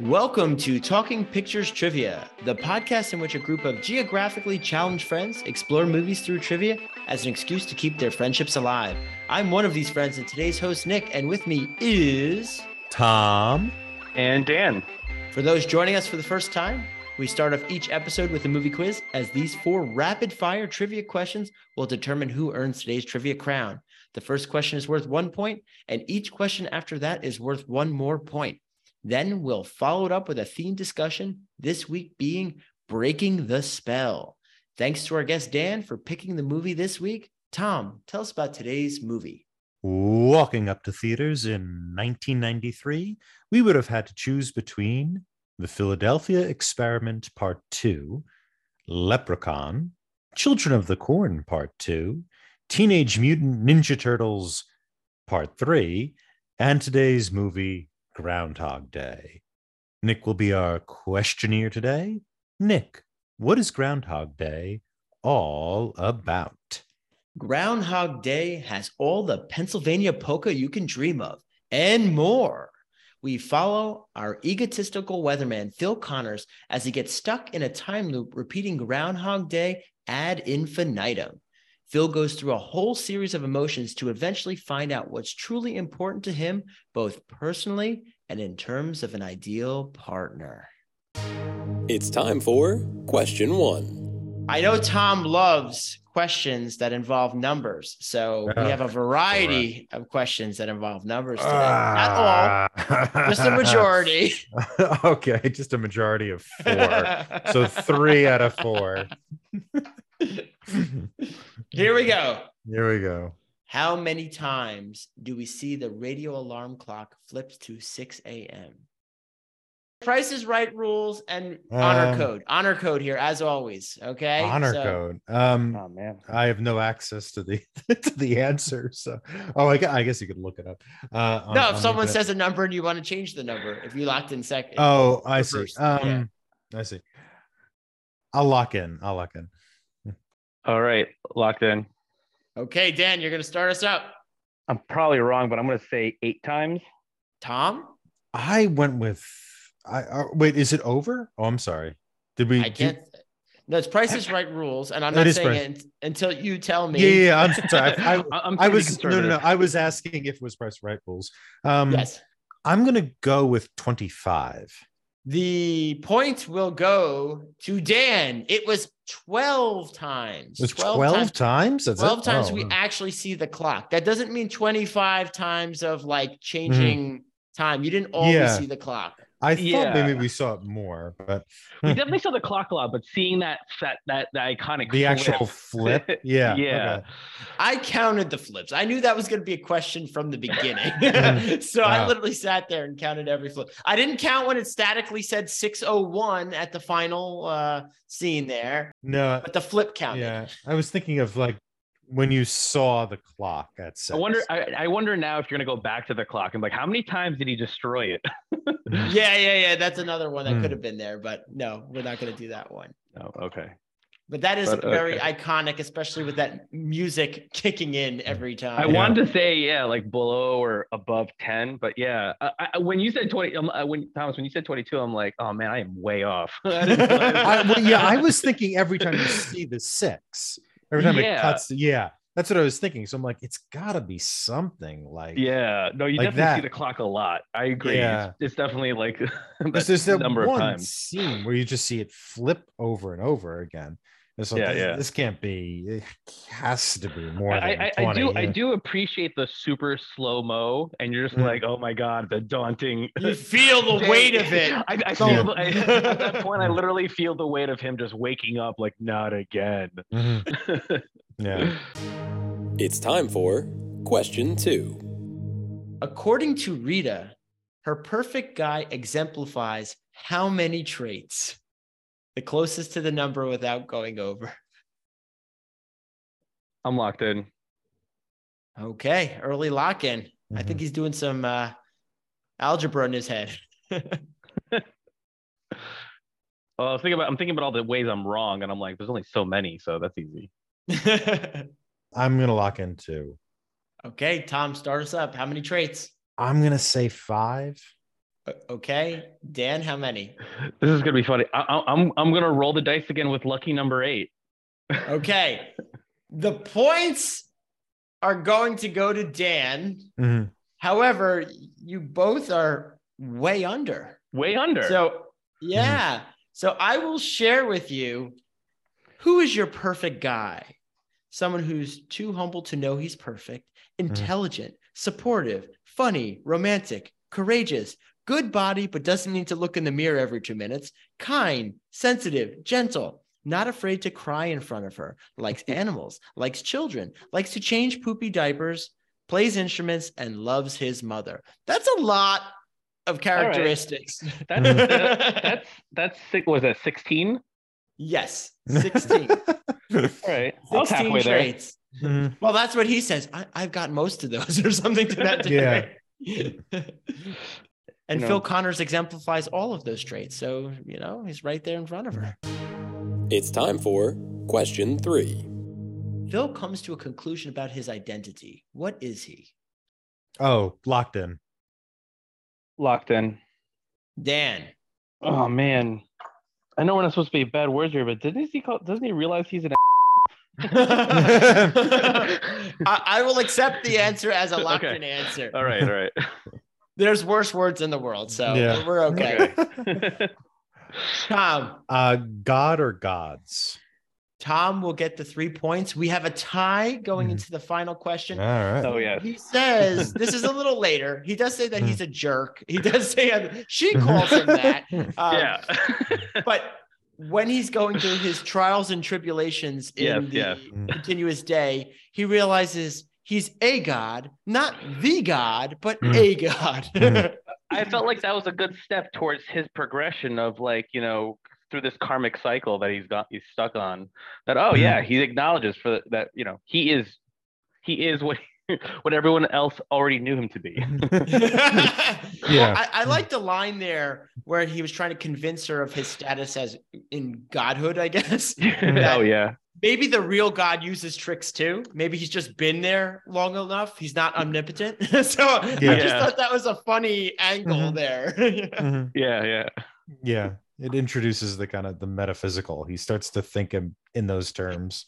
Welcome to Talking Pictures Trivia, the podcast in which a group of geographically challenged friends explore movies through trivia as an excuse to keep their friendships alive. I'm one of these friends, and today's host, Nick, and with me is Tom and Dan. For those joining us for the first time, we start off each episode with a movie quiz, as these four rapid fire trivia questions will determine who earns today's trivia crown. The first question is worth one point, and each question after that is worth one more point. Then we'll follow it up with a theme discussion, this week being Breaking the Spell. Thanks to our guest Dan for picking the movie this week. Tom, tell us about today's movie. Walking up to theaters in 1993, we would have had to choose between The Philadelphia Experiment Part 2, Leprechaun, Children of the Corn Part 2, Teenage Mutant Ninja Turtles Part 3, and today's movie Groundhog Day. Nick will be our questionnaire today. Nick, what is Groundhog Day all about? Groundhog Day has all the Pennsylvania polka you can dream of and more. We follow our egotistical weatherman, Phil Connors, as he gets stuck in a time loop repeating Groundhog Day ad infinitum. Phil goes through a whole series of emotions to eventually find out what's truly important to him, both personally and in terms of an ideal partner. It's time for question one. I know Tom loves questions that involve numbers. So we have a variety of questions that involve numbers today. Ah. Not all, just a majority. okay, just a majority of four. so three out of four. Here we go. Here we go. How many times do we see the radio alarm clock flips to 6 a.m.? Price is right rules and honor Um, code. Honor code here, as always. Okay. Honor So- code. Um, Oh man. I have no access to the to the answer. So, oh, I, gu- I guess you could look it up. Uh, on- No, if someone says a number and you want to change the number, if you locked in second. "Oh, I see," first, um, yeah. I see. I'll lock in. I'll lock in. All right, locked in. Okay, Dan, you're going to start us up. I'm probably wrong, but I'm gonna say eight times. Tom, I went with. I uh, wait. Is it over? Oh, I'm sorry. Did we? I do- can't. No, it's Price is Right rules, and I'm not saying Price. it until you tell me. yeah, yeah, yeah. I'm sorry. I, I, I- I'm I pretty was no, no, no. I was asking if it was price right rules. Um, Yes. I'm gonna go with 25. The point will go to Dan. It was 12 times. It's was 12, times. times. That's 12 it? times Oh, we wow. actually see the clock. That doesn't mean 25 times of like changing hmm. time. You didn't always. Yeah. see the clock. I thought Yeah. maybe we saw it more, but We definitely saw the clock a lot, but seeing that that that, that iconic the flip- actual flip. Yeah. yeah. okay. I counted the flips. I knew that was going to be a question from the beginning. Mhm. so I literally sat there and counted every flip. I didn't count when it statically said 601 at the final uh, scene there, No. but the flip counted. Yeah. I was thinking of like when you saw the clock at six. I wonder. I, I wonder now if you're gonna go back to the clock and like, how many times did he destroy it? Yeah, yeah, yeah. That's another one that Hmm. could have been there, but no, we're not going to do that one. Oh, okay. But that is But, very okay. iconic, especially with that music kicking in every time. I Yeah. wanted to say yeah, like below or above ten, but yeah, I, I, when you said twenty, um, uh, when Thomas, when you said twenty-two, I'm like, oh man, I am way off. I I, well, yeah, I was thinking every time you see the six, every time it cuts, yeah, that's what I was thinking. So I'm like, it's got to be something like, Yeah, no, you Like definitely see the clock a lot. I agree. Yeah. It's, it's definitely like There's that that number of one times. scene where you just see it flip over and over again. And Yeah, this, yeah. this can't be. It has to be more than I, I, 20. I do I do appreciate the super slow mo, and you're just Mm. like, oh my god, the daunting. You feel the weight of it. I, I Yeah. feel I, at that point. I literally feel the weight of him just waking up, like not again. Mhm. Yeah. It's time for question two. According to Rita, her perfect guy exemplifies how many traits? The closest to the number without going over. I'm locked in. Okay, early lock in. I think Mhm. he's doing some uh, algebra in his head. Well, I was thinking about I'm thinking about all the ways I'm wrong, and I'm like, there's only so many, so that's easy. I'm gonna lock in two. okay, Tom, start us up. How many traits? I'm gonna say five. O- Okay, Dan, how many? This is gonna be funny. I, I, I'm I'm gonna roll the dice again with lucky number eight. Okay, the points are going to go to Dan. Mhm. However, you both are way under. Way under. So, yeah. So I will share with you who is your perfect guy? Someone who's too humble to know he's perfect, intelligent, supportive, funny, romantic, courageous, good body, but doesn't need to look in the mirror every two minutes, kind, sensitive, gentle, not afraid to cry in front of her, likes animals, likes children, likes to change poopy diapers, plays instruments, and loves his mother. That's a lot of characteristics. that's Mhm. that's that's that's six, was that 16? yes, 16. All right. 16 halfway there. traits. Mhm. Well, that's what he says. I, I've got most of those or something to that degree. And You Phil. Connors exemplifies all of those traits. So, you know, he's right there in front of her. It's time for question three. Phil comes to a conclusion about his identity. What is he? Oh, locked in. Locked in. Dan. Oh man. I know we're not supposed to be bad words here, but didn't he call doesn't he realize he's an I, I will accept the answer as a locked Okay. in answer. all right, all right. There's worse words in the world. So Yeah. we're okay. Okay. Tom, Uh, God or gods? Tom will get the three points. We have a tie going Mhm. into the final question. All right. oh yeah. He says this is a little later. He does say that he's a jerk. He does say she calls him that. Um, yeah. But when he's going through his trials and tribulations in Yes, the yes. continuous day, he realizes he's a god, not the god, but Mm. a god. Mm. I felt like that was a good step towards his progression of like, you know, through this karmic cycle that he's got he's stuck on. That oh yeah, he acknowledges for the, that, you know, he is he is what what everyone else already knew him to be. Yeah. I, I like the line there where he was trying to convince her of his status as in godhood, I guess. oh yeah. Maybe the real God uses tricks too. Maybe he's just been there long enough. He's not omnipotent. so I just Yeah. thought that was a funny angle Mhm. there. Mhm. Yeah, yeah. Yeah. It introduces the kind of the metaphysical. He starts to think in, in those terms.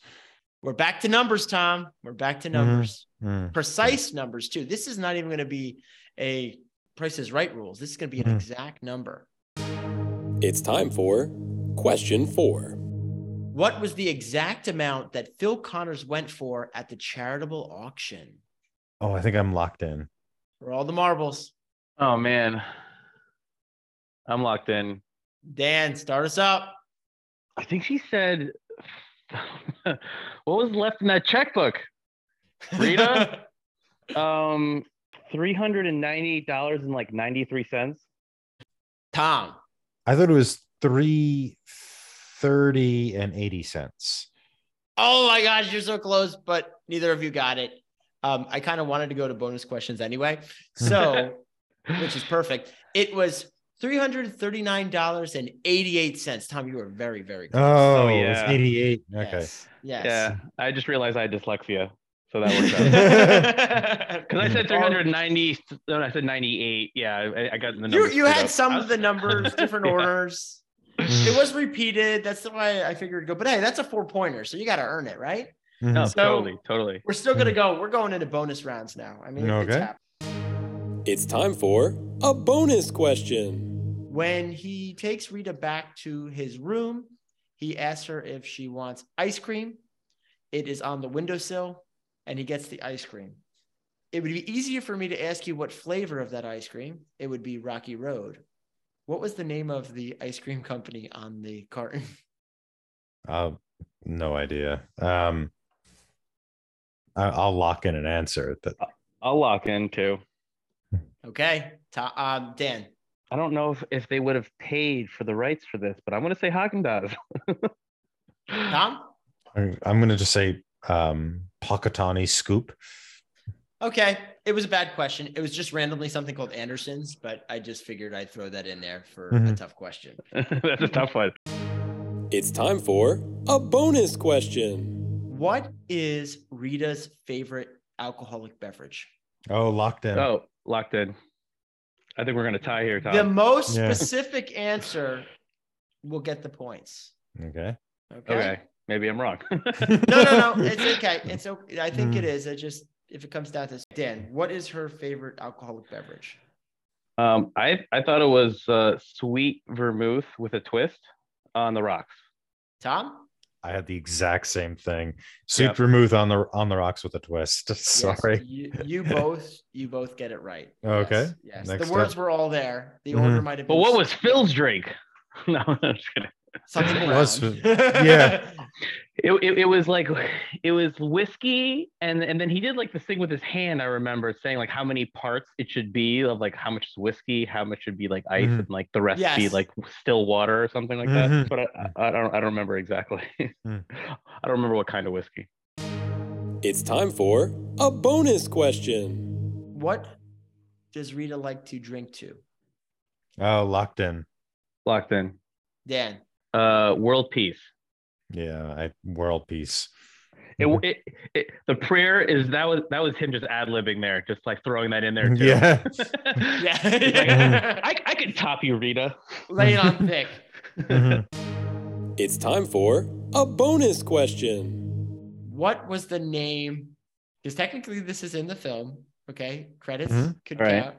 We're back to numbers, Tom. We're back to Mhm. numbers. Mm. Precise numbers too. This is not even going to be a Price is Right rules. This is going to be an Mhm. exact number. It's time for question four. What was the exact amount that Phil Connors went for at the charitable auction Oh, I think I'm locked in. for all the marbles? Oh man. I'm locked in. Dan, start us up. I think she said what was left in that checkbook? Rita? Um three hundred and ninety dollars and like ninety three cents. Tom. I thought it was three thirty and eighty cents. Oh my gosh, you're so close, but neither of you got it. Um, I kind of wanted to go to bonus questions anyway. So, which is perfect. It was $339.88. Tom, you were very, very close. Oh, yeah. it's eighty-eight. Okay. Yes. Yes. Yeah. I just realized I had dyslexia. So that works out. Because I said 390, no, I said 98. Yeah, I, I got the you, numbers. you screwed had up. some of the numbers, different Yeah. orders. It was mm. repeated. That's the way I figured to go. But hey, that's a four pointer. So you got to earn it, right? No, mm. So- totally, totally. We're still going to mm. go. We're going into bonus rounds now. I mean, it's Okay. happening. It's time for a bonus question. When he takes Rita back to his room, he asks her if she wants ice cream. It is on the windowsill, and he gets the ice cream. It would be easier for me to ask you what flavor of that ice cream. It would be Rocky Road. What was the name of the ice cream company on the carton? Uh, no idea. Um, I, I'll lock in an answer. That I'll lock in too. Okay, Ta- um, Dan. I don't know if, if they would have paid for the rights for this, but I'm going to say Haagen Dazs. Tom? I- I'm going to just say um, Pakatani scoop. Okay, it was a bad question. It was just randomly something called Anderson's, but I just figured I'd throw that in there for a Mhm. tough question. That's a tough one. It's time for a bonus question. What is Rita's favorite alcoholic beverage? Oh, locked in. Oh, locked in. I think we're gonna tie here, Tom. The most Yeah. specific answer will get the points. Okay. Okay. okay, maybe I'm wrong. No, no, no. It's okay. It's okay. I think Mm. it is. I just if it comes down to Dan, what is her favorite alcoholic beverage? Um, I I thought it was uh, sweet vermouth with a twist on the rocks. Tom? I had the exact same thing. Sweet Yep. vermouth on the on the rocks with a twist. Yes, Sorry. you, you both you both get it right. Okay. Yes. yes. The words up. were all there. The Mhm. order might have been But what was Phil's drink? No, I'm just kidding. Something It was- yeah. It, it, it was like it was whiskey, and and then he did like this thing with his hand. I remember saying like how many parts it should be of like how much is whiskey, how much should be like ice, Mhm. and like the rest be like still water or something like Mhm. that. But I, I don't I don't remember exactly. Mm. I don't remember what kind of whiskey. It's time for a bonus question. What does Rita like to drink to? Oh, locked in. Locked in. Dan. Uh, world peace. Yeah, I world peace. It, it, it, the prayer is that was that was him just ad libbing there, just like throwing that in there too. Yeah. Yeah. He's like, I, I could top you, Rita. Lay it on thick. Mhm. It's time for a bonus question. What was the name? Because technically this is in the film. Okay. Credits Mhm. could Right. count.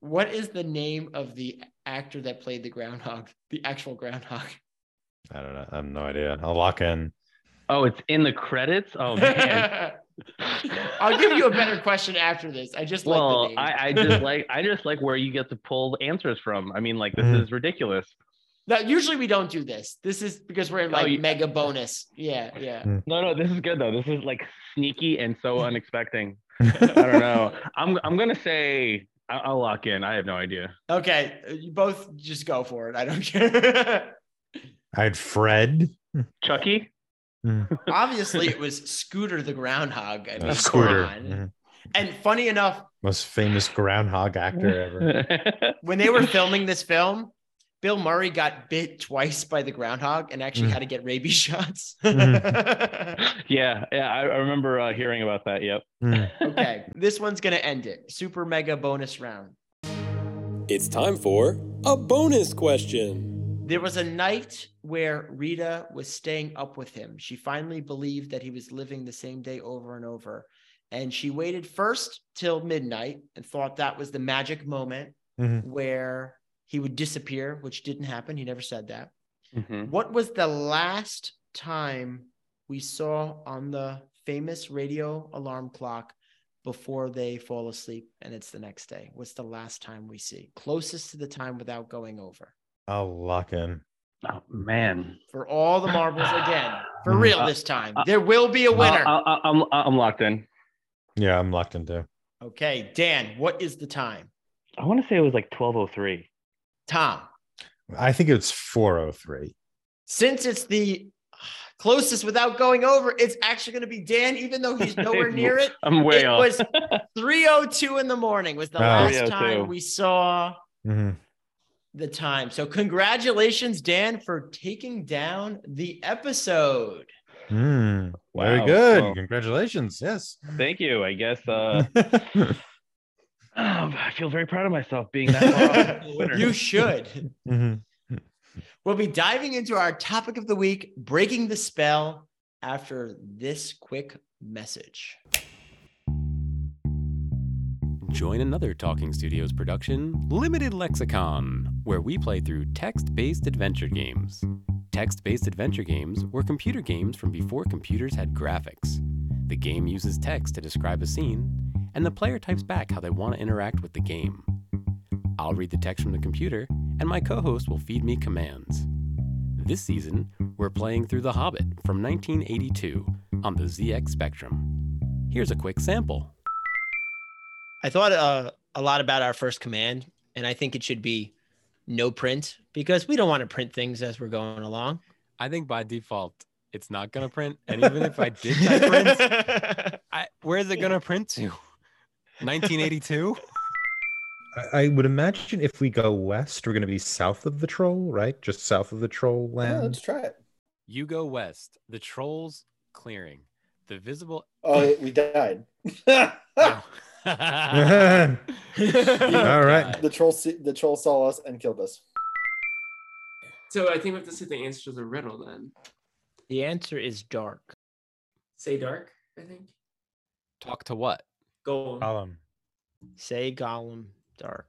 What is the name of the actor that played the groundhog? The actual groundhog. I don't know. I have no idea. I'll lock in. Oh, it's in the credits. Oh man. I'll give you a better question after this. I just like the well, name. I, I just like I just like where you get to pull answers from. I mean, like this Mhm. is ridiculous. Now, usually we don't do this. This is because we're in Oh, like you- mega bonus. Yeah, yeah. No, no, this is good though. This is like sneaky and so unexpected. I don't know. I'm I'm gonna say I- I'll lock in. I have no idea. Okay, uh, you both just go for it. I don't care. I had Fred. Chucky. Obviously, it was Scooter the groundhog. I mean, Scooter. on. Mhm. And funny enough, Most famous groundhog actor ever. when they were filming this film, Bill Murray got bit twice by the groundhog and actually Mm. had to get rabies shots. yeah, yeah. I, I remember uh, hearing about that. Yep. Mm. okay, this one's gonna end it. Super mega bonus round. It's time for a bonus question. There was a night where Rita was staying up with him. She finally believed that he was living the same day over and over. And she waited first till midnight and thought that was the magic moment Mhm. where he would disappear, which didn't happen. He never said that. Mhm. What was the last time we saw on the famous radio alarm clock before they fall asleep and it's the next day? What's the last time we see? Closest to the time without going over. I'll lock in. Oh man. For all the marbles again. For Mhm. real Uh, this time. uh, There will be a winner. I, I, I'm I'm locked in. Yeah, I'm locked in too. Okay, Dan, what is the time? I want to say it was like 1203. Tom, I think it's 403. since it's the closest without going over, it's actually going to be Dan, even though he's nowhere near it. I'm way It off. was 302 in the morning was the Oh. last time we saw Mhm. the time. So congratulations, Dan, for taking down the episode. Mm. Very Wow. good. Well- Congratulations. Yes. Thank you. I guess uh, I feel very proud of myself being that far off the winner. You should. Mhm. We'll be diving into our topic of the week, breaking the spell, after this quick message. Join another Talking Studios production, Limited Lexicon, where we play through text based adventure games. Text based adventure games were computer games from before computers had graphics. The game uses text to describe a scene, and the player types back how they want to interact with the game. I'll read the text from the computer, and my co host will feed me commands. This season, we're playing through The Hobbit from 1982 on the ZX Spectrum. Here's a quick sample. I thought uh, a lot about our first command, and I think it should be no print because we don't want to print things as we're going along. I think by default it's not gonna print, and even if I did type print, I, where is it gonna print to? 1982. I, I would imagine if we go west, we're going to be south of the troll, right? Just south of the troll Yeah, land. let's try it. You go west. The trolls clearing. The visible. Oh, we died. No. All right. The troll, se- the troll saw us and killed us. So I think we have to say the answer to the riddle then. The answer is dark. Say dark, I think. Talk to what? Goal. Gollum. Say Gollum dark.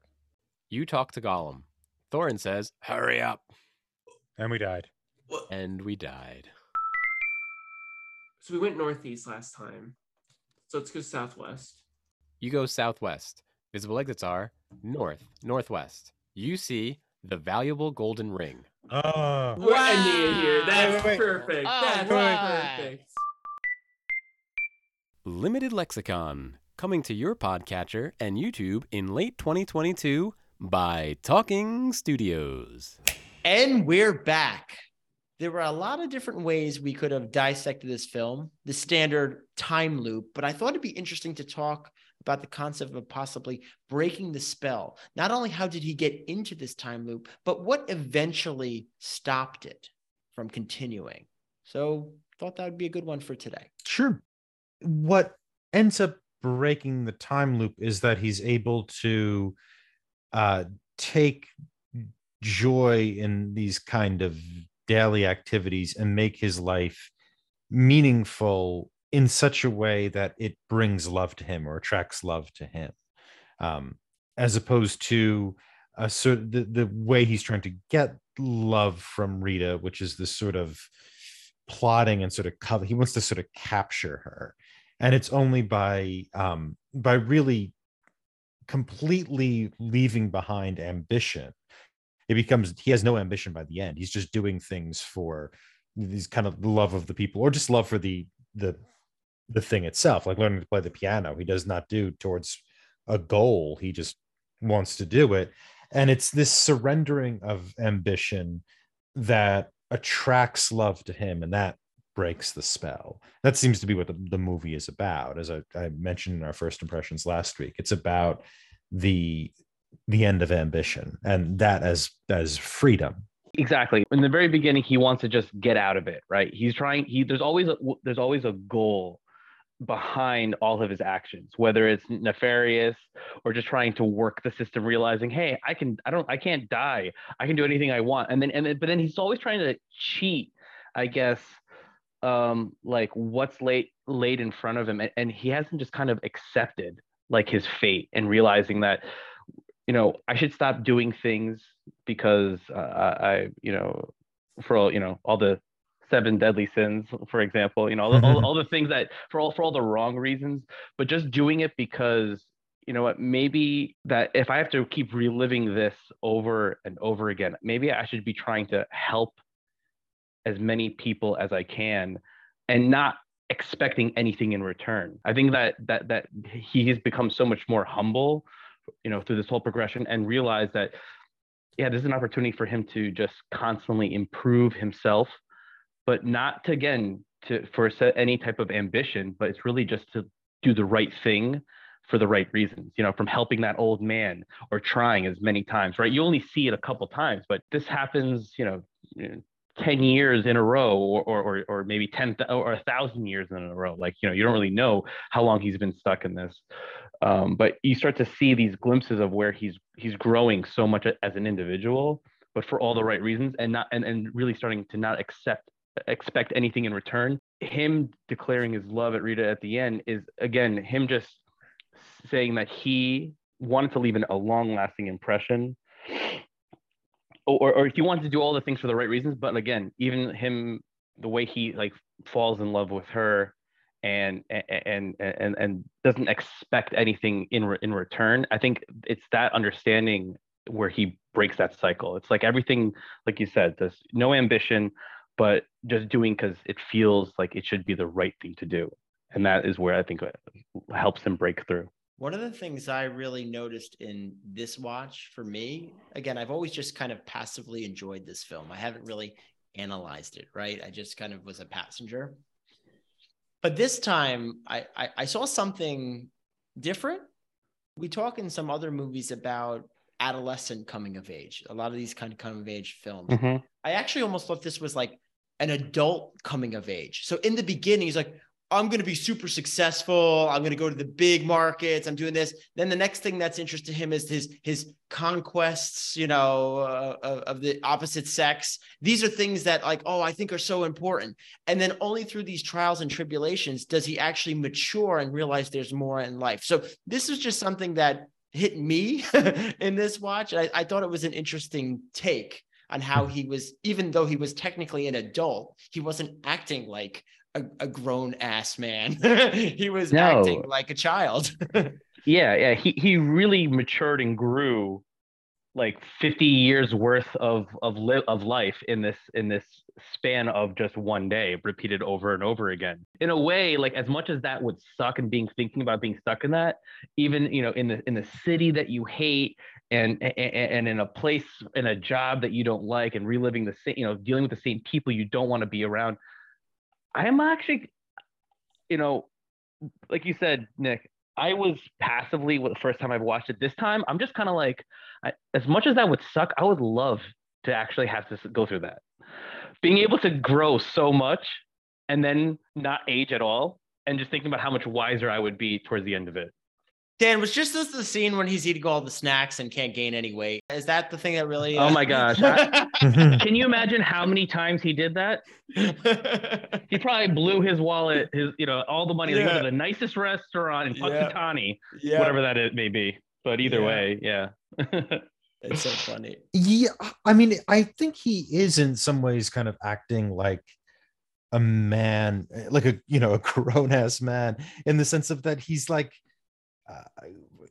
You talk to Gollum. Thorin says, Hurry up. And we died. And we died. So we went northeast last time. So let's go southwest. You go southwest. Visible exits are north, northwest. You see the valuable golden ring. Oh. We're ending it here. That's Wait, wait, wait. perfect. All That's right. perfect. Limited Lexicon, coming to your podcatcher and YouTube in late 2022 by Talking Studios. And we're back. There were a lot of different ways we could have dissected this film, the standard time loop, but I thought it'd be interesting to talk about the concept of possibly breaking the spell. Not only how did he get into this time loop, but what eventually stopped it from continuing. So, thought that would be a good one for today. Sure. What ends up breaking the time loop is that he's able to uh, take joy in these kind of daily activities and make his life meaningful in such a way that it brings love to him or attracts love to him. Um, as opposed to a sort of the, the way he's trying to get love from rita which is this sort of plotting and sort of cover he wants to sort of capture her and it's only by um by really completely leaving behind ambition it becomes he has no ambition by the end. He's just doing things for these kind of love of the people or just love for the the the thing itself like learning to play the piano. He does not do towards a goal. He just wants to do it. And it's this surrendering of ambition that attracts love to him and that breaks the spell that seems to be what the, the movie is about as I, I mentioned in our first impressions last week it's about the the end of ambition and that as as freedom Exactly. In the very beginning, he wants to just get out of it, right? He's trying. He there's always a there's always a goal behind all of his actions, whether it's nefarious or just trying to work the system, realizing, hey, I can, I don't, I can't die. I can do anything I want. And then, and then, but then he's always trying to cheat, I guess, um, like what's laid laid in front of him, and, and he hasn't just kind of accepted like his fate and realizing that you know, I should stop doing things because uh, I, you know, for all, you know, all the seven deadly sins, for example, you know, all, all, all the things that for all, for all the wrong reasons, but just doing it because, you know what, maybe that if I have to keep reliving this over and over again, maybe I should be trying to help as many people as I can and not expecting anything in return. I think that that that he has become so much more humble you know through this whole progression and realize that yeah this is an opportunity for him to just constantly improve himself but not to again to for any type of ambition but it's really just to do the right thing for the right reasons you know from helping that old man or trying as many times right you only see it a couple times but this happens you know 10 years in a row or, or, or maybe 10 or a thousand years in a row. Like you know you don't really know how long he's been stuck in this. Um, but you start to see these glimpses of where he's he's growing so much as an individual but for all the right reasons and not and, and really starting to not accept expect anything in return. Him declaring his love at rita at the end is again him just saying that he wanted to leave an, a long lasting impression or, or if he wants to do all the things for the right reasons but again even him the way he like falls in love with her and and and and doesn't expect anything in re- in return i think it's that understanding where he breaks that cycle. It's like everything like you said there's no ambition but just doing because it feels like it should be the right thing to do. And that is where i think helps him break through One of the things I really noticed in this watch for me, again, I've always just kind of passively enjoyed this film. I haven't really analyzed it, right? I just kind of was a passenger. But this time I, I, I saw something different. We talk in some other movies about adolescent coming of age, a lot of these kind of coming of age films. Mhm. I actually almost thought this was like an adult coming of age. So in the beginning, he's like, I'm going to be super successful. I'm going to go to the big markets. I'm doing this. Then the next thing that's interesting to him is his his conquests, you know, uh, of, of the opposite sex. These are things that like, oh, I think are so important. And then only through these trials and tribulations does he actually mature and realize there's more in life. So this is just something that hit me in this watch. I, I thought it was an interesting take on how he was, even though he was technically an adult, he wasn't acting like a, a grown ass man. he was No. acting like a child. Yeah, yeah. He he really matured and grew like 50 years worth of of li- of life in this in this span of just one day repeated over and over again in a way like as much as that would suck and being thinking about being stuck in that even you know in the in the city that you hate and and, and in a place in a job that you don't like and reliving the same you know dealing with the same people you don't want to be around i'm actually you know like you said nick I was passively the first time I've watched it. This time, I'm just kind of like, I, as much as that would suck, I would love to actually have to go through that. Being able to grow so much and then not age at all, and just thinking about how much wiser I would be towards the end of it. Dan, was just this the scene when he's eating all the snacks and can't gain any weight? Is that the thing that really? Oh my gosh. Can you imagine how many times he did that? He probably blew his wallet, his you know, all the money. They go to the nicest restaurant in Yeah. Punxsutawney, yeah, whatever that is, may be. But either Yeah. way, yeah. it's so funny. Yeah, I mean, I think he is in some ways kind of acting like a man, like a you know a grown ass man, in the sense of that he's like uh,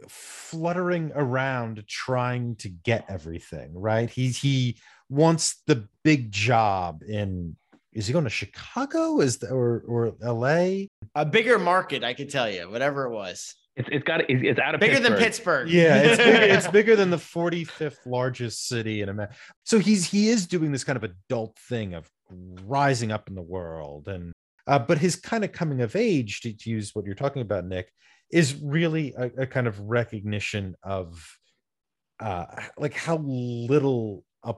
fluttering around trying to get everything right. He he wants the big job in. Is he going to Chicago? Is the, or or L.A.? A bigger market, I could tell you, whatever it was. it's it's got it's, it's out of Bigger than Pittsburgh. Pittsburgh. Yeah, it's bigger, it's bigger than the 45th largest city in America. So he's he is doing this kind of adult thing of rising up in the world, and uh, but his kind of coming of age, to, to use what you're talking about, Nick, is really a, a kind of recognition of uh, like how little a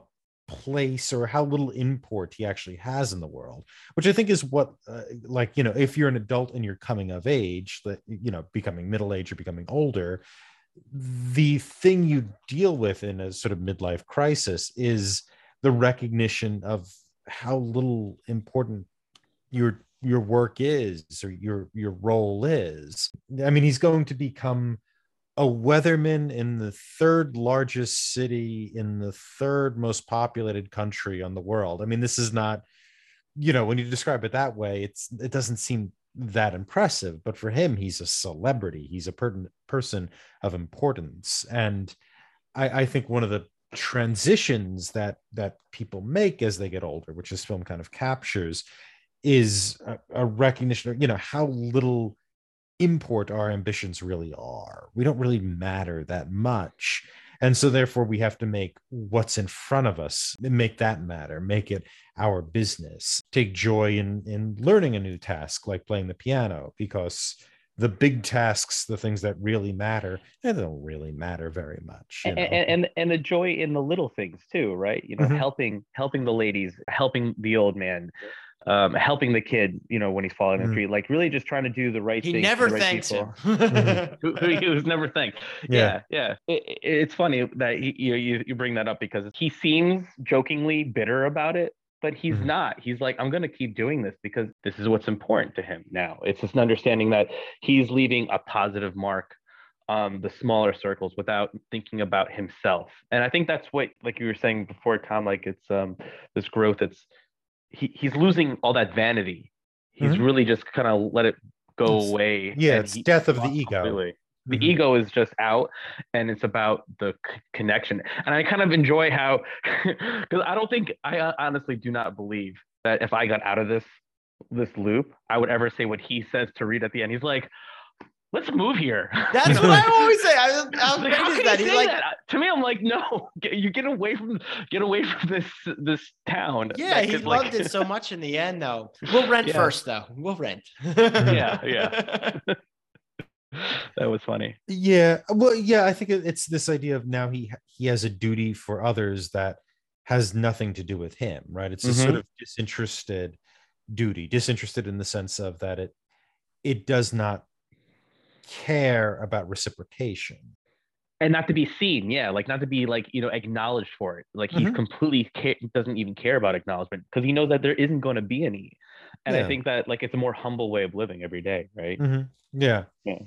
place or how little import he actually has in the world which i think is what uh, like you know if you're an adult and you're coming of age that you know becoming middle age or becoming older the thing you deal with in a sort of midlife crisis is the recognition of how little important your your work is or your your role is. I mean he's going to become a weatherman in the third largest city in the third most populated country on the world. I mean this is not you know when you describe it that way it's it doesn't seem that impressive but for him he's a celebrity. He's a per- person of importance. And I, I think one of the transitions that that people make as they get older which this film kind of captures is a, a recognition of you know how little import our ambitions really are. We don't really matter that much. And so therefore we have to make what's in front of us make that matter make it our business. Take joy in in learning a new task like playing the piano because the big tasks the things that really matter they don't really matter very much and, and and the joy in the little things too right? You know Mhm. helping helping the ladies helping the old man um helping the kid you know when he's falling in Mhm. the street like really just trying to do the right He thing never for the right thanks people. him. who, who he was never thanked Yeah. yeah yeah It- it- it's funny that he, you, you you bring that up because he seems jokingly bitter about it but he's Mhm. not he's like i'm going to keep doing this because this is what's important to him now it's just an understanding that he's leaving a positive mark on the smaller circles without thinking about himself and i think that's what like you were saying before tom like it's um this growth it's he, he's losing all that vanity he's Mhm. really just kind of let it go It's- away yeah, it's he- death of the ego. completely. The Mhm. ego is just out, and it's about the c- connection. And I kind of enjoy how, because I don't think I uh, honestly do not believe that if I got out of this this loop, I would ever say what he says to Rita at the end. He's like, "Let's move here." That's You know, what I always say. I, how like, great how is can that? he say like, that? To me, I'm like, no, get, you get away from get away from this this town. yeah, That he could, like- loved it so much in the end, though. We'll rent Yeah. first, though. We'll rent. Yeah, yeah. that was funny. yeah well yeah i think it's this idea of now he he has a duty for others that has nothing to do with him right it's a sort mm-hmm. of disinterested duty disinterested in the sense of that it it does not care about reciprocation. and not to be seen yeah like not to be like you know acknowledged for it like he's Mhm. completely ca- doesn't even care about acknowledgement because he knows that there isn't going to be any and Yeah. i think that like it's a more humble way of living every day right Mhm. Yeah. Yeah.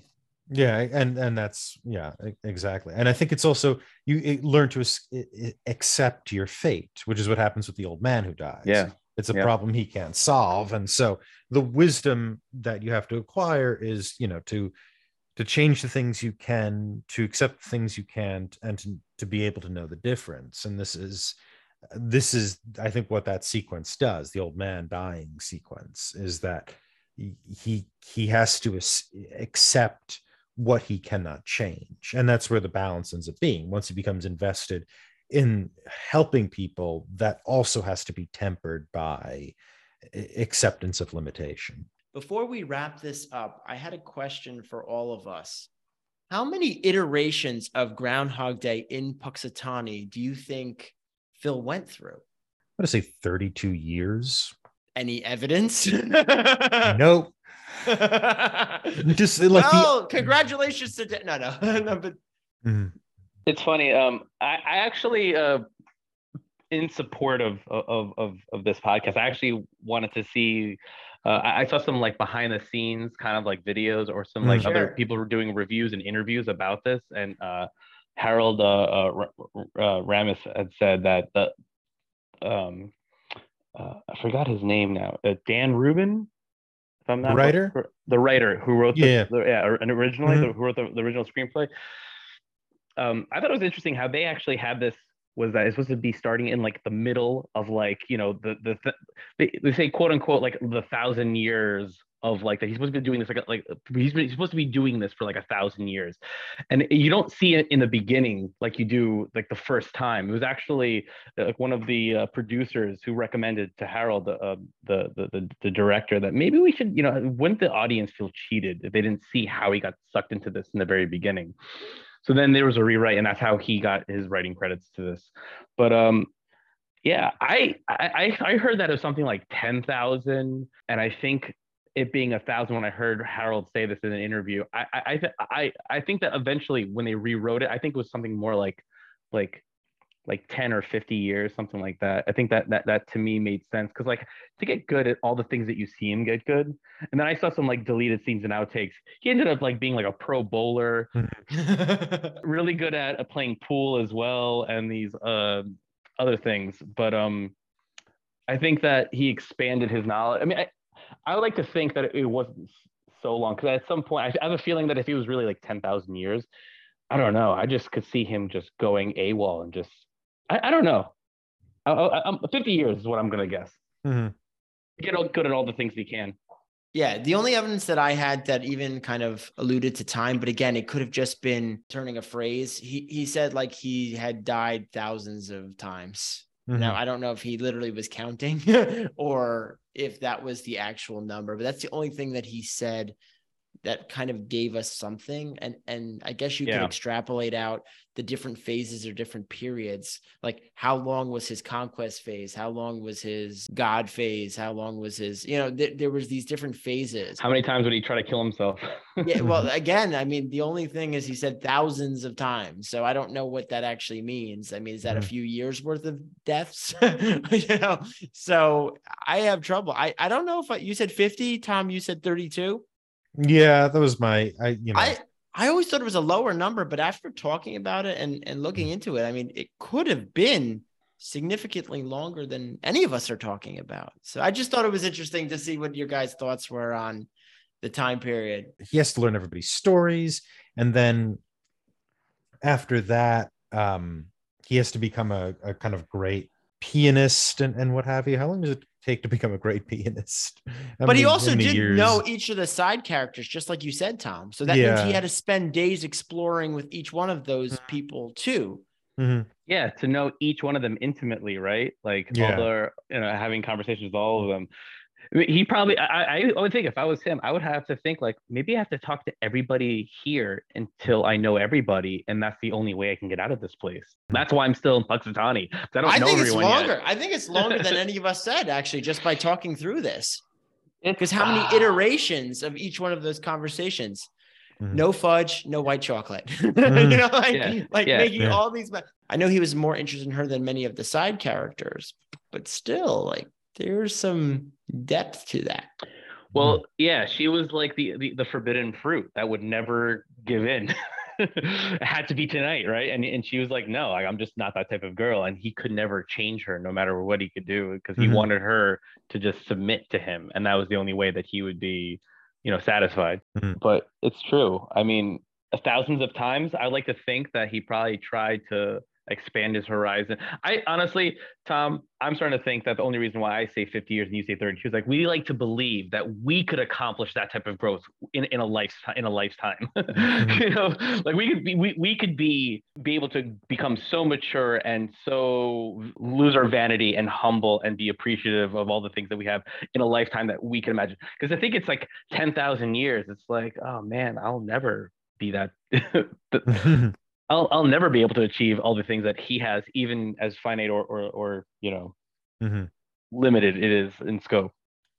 Yeah, and and that's yeah, exactly. And I think it's also you learn to as- i- i- accept your fate, which is what happens with the old man who dies. Yeah. It's a Yeah. problem he can't solve, and so the wisdom that you have to acquire is, you know, to to change the things you can, to accept the things you can't, and to, to be able to know the difference. And this is this is I think what that sequence does. The old man dying sequence is that he he- has to accept what he cannot change and that's where the balance ends up being once he becomes invested in helping people that also has to be tempered by acceptance of limitation Before we wrap this up, I had a question for all of us. How many iterations of Groundhog Day in Punxsutawney do you think Phil went through? i'm going to say 32 years Any evidence? nope just like the- well, congratulations to Dan- no, no, no, but Mhm. it's funny um i, I actually uh in support of of of of this podcast i actually wanted to see uh, I, I saw some like behind the scenes kind of like videos or some like Mm. other people were doing reviews and interviews about this and uh harold uh, uh, uh ramis had said that the um uh, i forgot his name now uh, dan rubin if i'm The not writer? the writer who wrote Yeah. the, the yeah and originally Mhm. the, who wrote the, the original screenplay um i thought it was interesting how they actually had this was that it's supposed to be starting in like the middle of like you know the the th- they, they say quote unquote like the thousand years of like that he's supposed to be doing this like like he's, been- he's supposed to be doing this for like a thousand years. And you don't see it in the beginning like you do like the first time. It was actually like one of the uh, producers who recommended to harold uh, the, the the the director that maybe we should you know wouldn't the audience feel cheated if they didn't see how he got sucked into this in the very beginning so then there was a rewrite and that's how he got his writing credits to this. But um yeah i i i heard that was something like 10,000 and i think it being a thousand when i heard harold say this in an interview i i I, th- I i think that eventually when they rewrote it i think it was something more like like like 10 or 50 years something like that. I think that that that to me made sense because like to get good at all the things that you see him get good. And then i saw some like deleted scenes and outtakes. He ended up like being like a pro bowler really good at playing pool as well and these uh, other things. But um i think that he expanded his knowledge. I mean i, I like to think that it wasn't so long because at some point I, I have a feeling that if he was really like 10,000 years i don't know i just could see him just going AWOL and just i, I don't know I, I, I'm 50 years is what i'm gonna guess Mhm. get all good at all the things he can Yeah, the only evidence that I had that even kind of alluded to time, but again, it could have just been turning a phrase. He he said like he had died thousands of times. Mhm. Now I don't know if he literally was counting or if that was the actual number, but that's the only thing that he said that kind of gave us something. And and I guess you Yeah. could extrapolate out the different phases or different periods. Like how long was his conquest phase? How long was his God phase? How long was his, you know, th- there was these different phases. how many times would he try to kill himself yeah, well, again, I mean, the only thing is he said thousands of times. So I don't know what that actually means. I mean, is that a Mhm. few years worth of deaths? you know, so I have trouble. I, I don't know if I, you said 50, Tom, you said 32. Yeah that was my i you know I, I always thought it was a lower number, but after talking about it and, and looking into it, I mean, it could have been significantly longer than any of us are talking about. So I just thought it was interesting to see what your guys' thoughts were on the time period. he has to learn everybody's stories and then after that um he has to become a, a kind of great pianist and, and what have you how long does it take to become a great pianist How but he also how many did years? know each of the side characters, just like you said, Tom. So that means he had to spend days exploring with each one of those people too. Mhm. yeah to know each one of them intimately right like Yeah. all the you know having conversations with all of them I mean, he probably I, I I would think if i was him i would have to think like maybe i have to talk to everybody here until i know everybody and that's the only way i can get out of this place that's why i'm still in Punxsutawney 'cause i don't I know think it's longer. yet I think it's longer than any of us said, actually, just by talking through this. Because how many iterations of each one of those conversations? Mhm. No fudge, no white chocolate. Mhm. you know, like, Yeah, like yeah, making yeah. all these. I know he was more interested in her than many of the side characters, but still, like, there's some depth to that. Well, yeah, she was like the, the the forbidden fruit that would never give in. it had to be tonight, right? And and she was like, no, like, I'm just not that type of girl. And he could never change her, no matter what he could do, because he Mhm. wanted her to just submit to him, and that was the only way that he would be, you know, satisfied. Mhm. But it's true. I mean, thousands of times, I like to think that he probably tried to expand his horizon. I honestly, Tom, I'm starting to think that the only reason why I say 50 years and you say 32 is like we like to believe that we could accomplish that type of growth in, in a lifetime in a lifetime. Mm-hmm. you know, like we could be we, we could be be able to become so mature and so lose our vanity and humble and be appreciative of all the things that we have in a lifetime that we can imagine. Because I think it's like 10,000 years. It's like, oh man, I'll never be that. I'll I'll never be able to achieve all the things that he has, even as finite or or, or you know Mhm. limited it is in scope.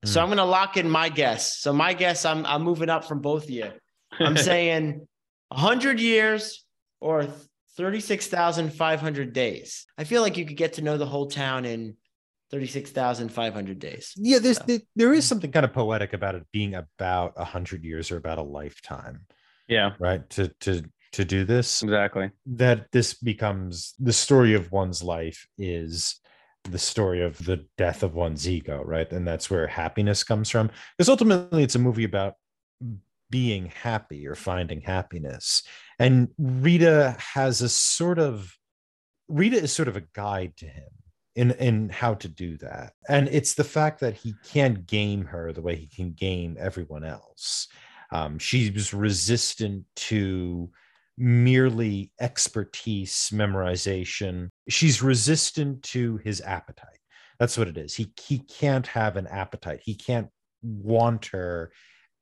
So Mm. I'm gonna lock in my guess. So my guess, I'm I'm moving up from both of you. I'm saying 100 years or 36,500 days. I feel like you could get to know the whole town in 36,500 days. yeah, there's So- there, there is something kind of poetic about it being about a hundred years or about a lifetime, yeah, right? To to to do this, exactly. that this becomes the story of one's life is the story of the death of one's ego, right? And that's where happiness comes from. Because ultimately, it's a movie about being happy or finding happiness. And Rita has a sort of Rita is sort of a guide to him in in how to do that. And it's the fact that he can't game her the way he can game everyone else. Um, she's resistant to merely expertise, memorization. She's resistant to his appetite. That's what it is. He he can't have an appetite. He can't want her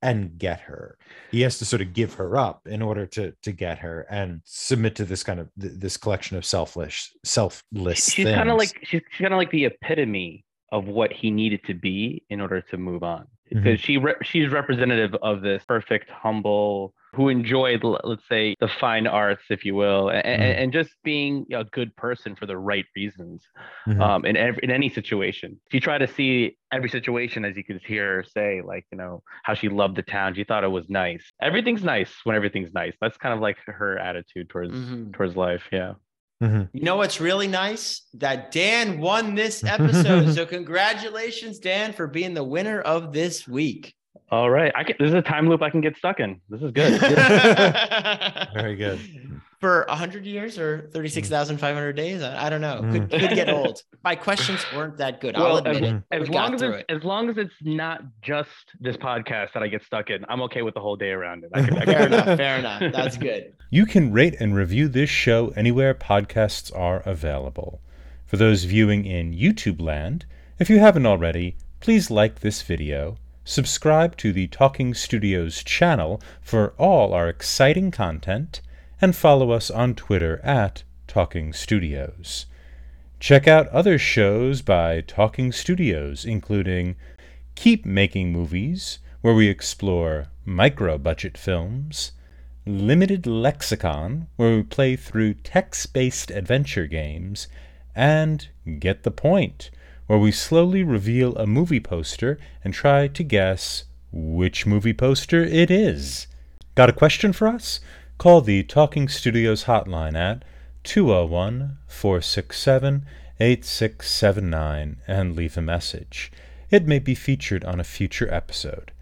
and get her. He has to sort of give her up in order to to get her and submit to this kind of th- this collection of selfless selfless She's kind of like she's, she's kind of like the epitome of what he needed to be in order to move on. Mhm. Because she re- she's representative of this perfect, humble, who enjoyed, let's say, the fine arts, if you will, and, Mhm. and just being a good person for the right reasons. Mhm. um, in every, in any situation. If you try to see every situation, as you could hear her say, like you know how she loved the town, she thought it was nice. Everything's nice when everything's nice. That's kind of like her attitude towards Mhm. towards life. Yeah. Mhm. You know what's really nice? That Dan won this episode. so congratulations, Dan, for being the winner of this week. All right. I can, this is a time loop I can get stuck in. This is good. Very good. For 100 years or 36,500 days? I, I don't know. Could, Mm. could get old. My questions weren't that good. I'll admit as, it. as We long as through it's, as long as it's not just this podcast that I get stuck in, I'm okay with the whole day around it. I can, I Fair enough. Fair enough. That's good. You can rate and review this show anywhere podcasts are available. For those viewing in YouTube land, if you haven't already, please like this video, subscribe to the Talking Studios channel for all our exciting content, and follow us on Twitter at Talking Studios. Check out other shows by Talking Studios, including Keep Making Movies, where we explore micro budget films, Limited Lexicon, where we play through text based adventure games, and Get the Point, where we slowly reveal a movie poster and try to guess which movie poster it is. Got a question for us? Call the Talking Studios hotline at 201 467 8679 and leave a message. It may be featured on a future episode.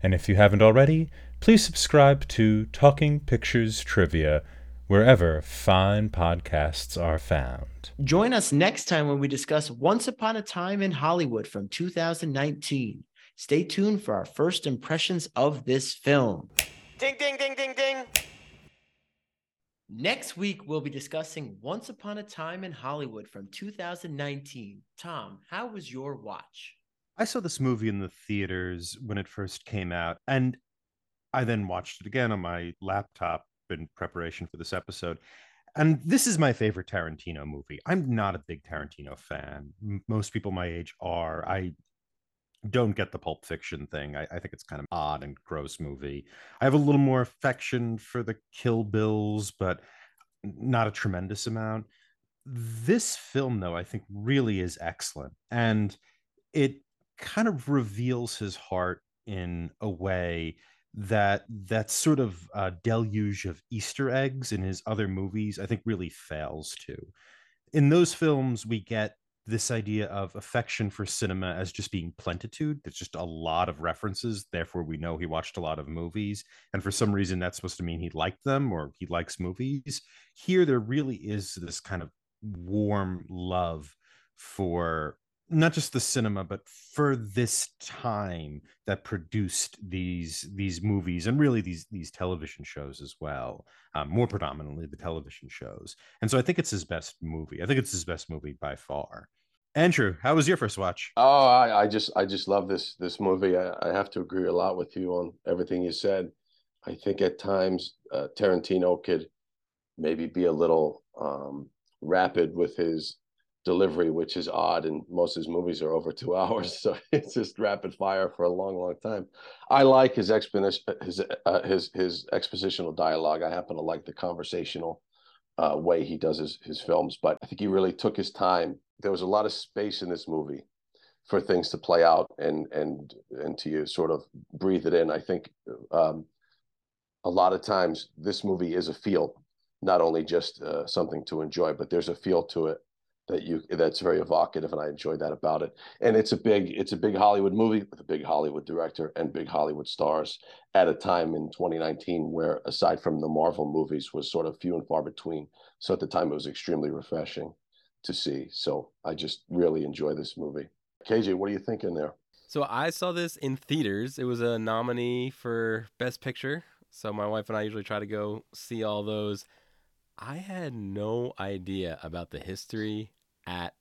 And if you haven't already, please subscribe to Talking Pictures Trivia wherever fine podcasts are found. Join us next time when we discuss Once Upon a Time in Hollywood from 2019. Stay tuned for our first impressions of this film. Ding, ding, ding, ding, ding. Next week, we'll be discussing Once Upon a Time in Hollywood from 2019. Tom, how was your watch? I saw this movie in the theaters when it first came out, and I then watched it again on my laptop in preparation for this episode. And this is my favorite Tarantino movie. I'm not a big Tarantino fan. Most people my age are. I don't get the Pulp Fiction thing. I, I think it's kind of odd and gross movie. I have a little more affection for the Kill Bills, but not a tremendous amount. This film, though, I think really is excellent. And it kind of reveals his heart in a way that that sort of uh, deluge of Easter eggs in his other movies, I think, really fails to. In those films, we get this idea of affection for cinema as just being plentitude. There's just a lot of references. Therefore, we know he watched a lot of movies. And for some reason, that's supposed to mean he liked them or he likes movies. Here, there really is this kind of warm love for not just the cinema but for this time that produced these these movies and really these these television shows as well um, more predominantly the television shows and so i think it's his best movie i think it's his best movie by far andrew how was your first watch oh i, I just i just love this this movie I, I, have to agree a lot with you on everything you said i think at times uh, tarantino could maybe be a little um, rapid with his delivery, which is odd. And most of his movies are over two hours, so it's just rapid fire for a long, long time. I like his exposition, his uh, his his expositional dialogue. I happen to like the conversational uh, way he does his his films, but I think he really took his time. There was a lot of space in this movie for things to play out and and and to sort of breathe it in. I think um, a lot of times this movie is a feel, not only just uh, something to enjoy, but there's a feel to it that you that's very evocative and I enjoyed that about it. And it's a big it's a big Hollywood movie with a big Hollywood director and big Hollywood stars at a time in 2019 where aside from the Marvel movies was sort of few and far between. So at the time it was extremely refreshing to see. So I just really enjoy this movie. KJ, what are you thinking there? So I saw this in theaters. It was a nominee for Best Picture. So my wife and I usually try to go see all those. I had no idea about the history at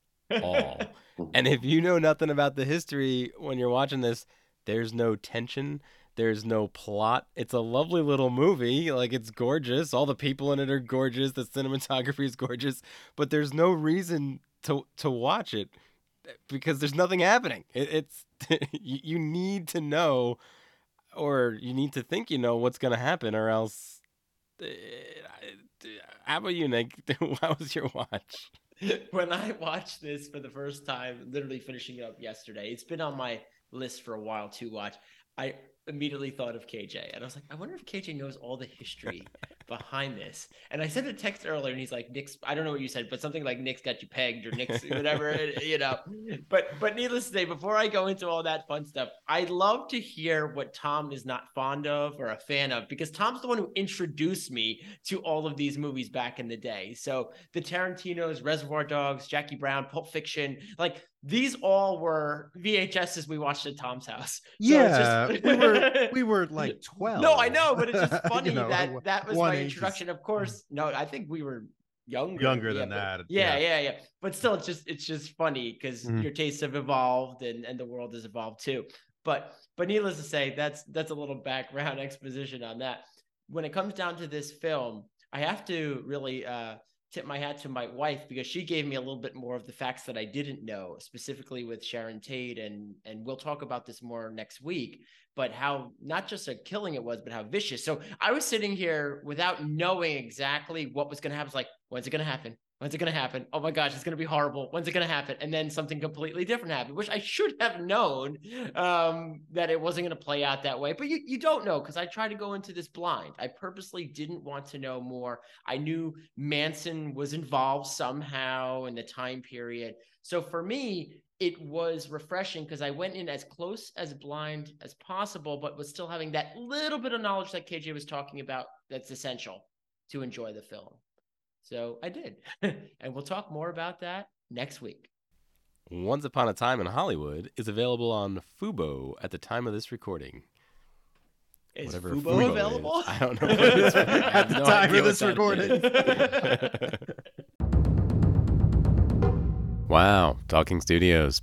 all. and if you know nothing about the history when you're watching this, there's no tension. There's no plot. It's a lovely little movie. Like it's gorgeous. All the people in it are gorgeous. The cinematography is gorgeous, but there's no reason to to watch it because there's nothing happening. It, it's you need to know, or you need to think you know what's gonna happen, or else. Uh, how about you, Nick? How was your watch? when I watched this for the first time, literally finishing it up yesterday, it's been on my list for a while to watch. I immediately thought of KJ, and I was like, I wonder if KJ knows all the history behind this. And I sent a text earlier, and he's like, Nick's, I don't know what you said, but something like Nick's got you pegged or Nick's whatever, you know. But but needless to say, before I go into all that fun stuff, I'd love to hear what Tom is not fond of or a fan of because Tom's the one who introduced me to all of these movies back in the day. So the Tarantino's, Reservoir Dogs, Jackie Brown, Pulp Fiction, like these all were VHSs we watched at Tom's house. So yeah, just... we were we were like twelve. No, I know, but it's just funny you know, that that was my introduction. Of course, no, I think we were younger. Younger yeah, than that. Yeah, yeah, yeah, But still, it's just it's just funny because mm-hmm. your tastes have evolved and and the world has evolved too. But but needless to say, that's that's a little background exposition on that. When it comes down to this film, I have to really uh tip my hat to my wife because she gave me a little bit more of the facts that I didn't know, specifically with Sharon Tate, and and we'll talk about this more next week. But how not just a killing it was, but how vicious. So I was sitting here without knowing exactly what was going to happen. It's like, when's it going to happen? When's it going to happen? Oh my gosh, it's going to be horrible. When's it going to happen? And then something completely different happened, which I should have known um, that it wasn't going to play out that way. But you, you don't know because I tried to go into this blind. I purposely didn't want to know more. I knew Manson was involved somehow in the time period. So for me, it was refreshing because I went in as close as blind as possible, but was still having that little bit of knowledge that KJ was talking about that's essential to enjoy the film. So I did. and we'll talk more about that next week. Once Upon a Time in Hollywood is available on Fubo at the time of this recording. Is Whatever Fubo, Fubo available? Is. I don't know. at the no time of this recording. wow, Talking Studios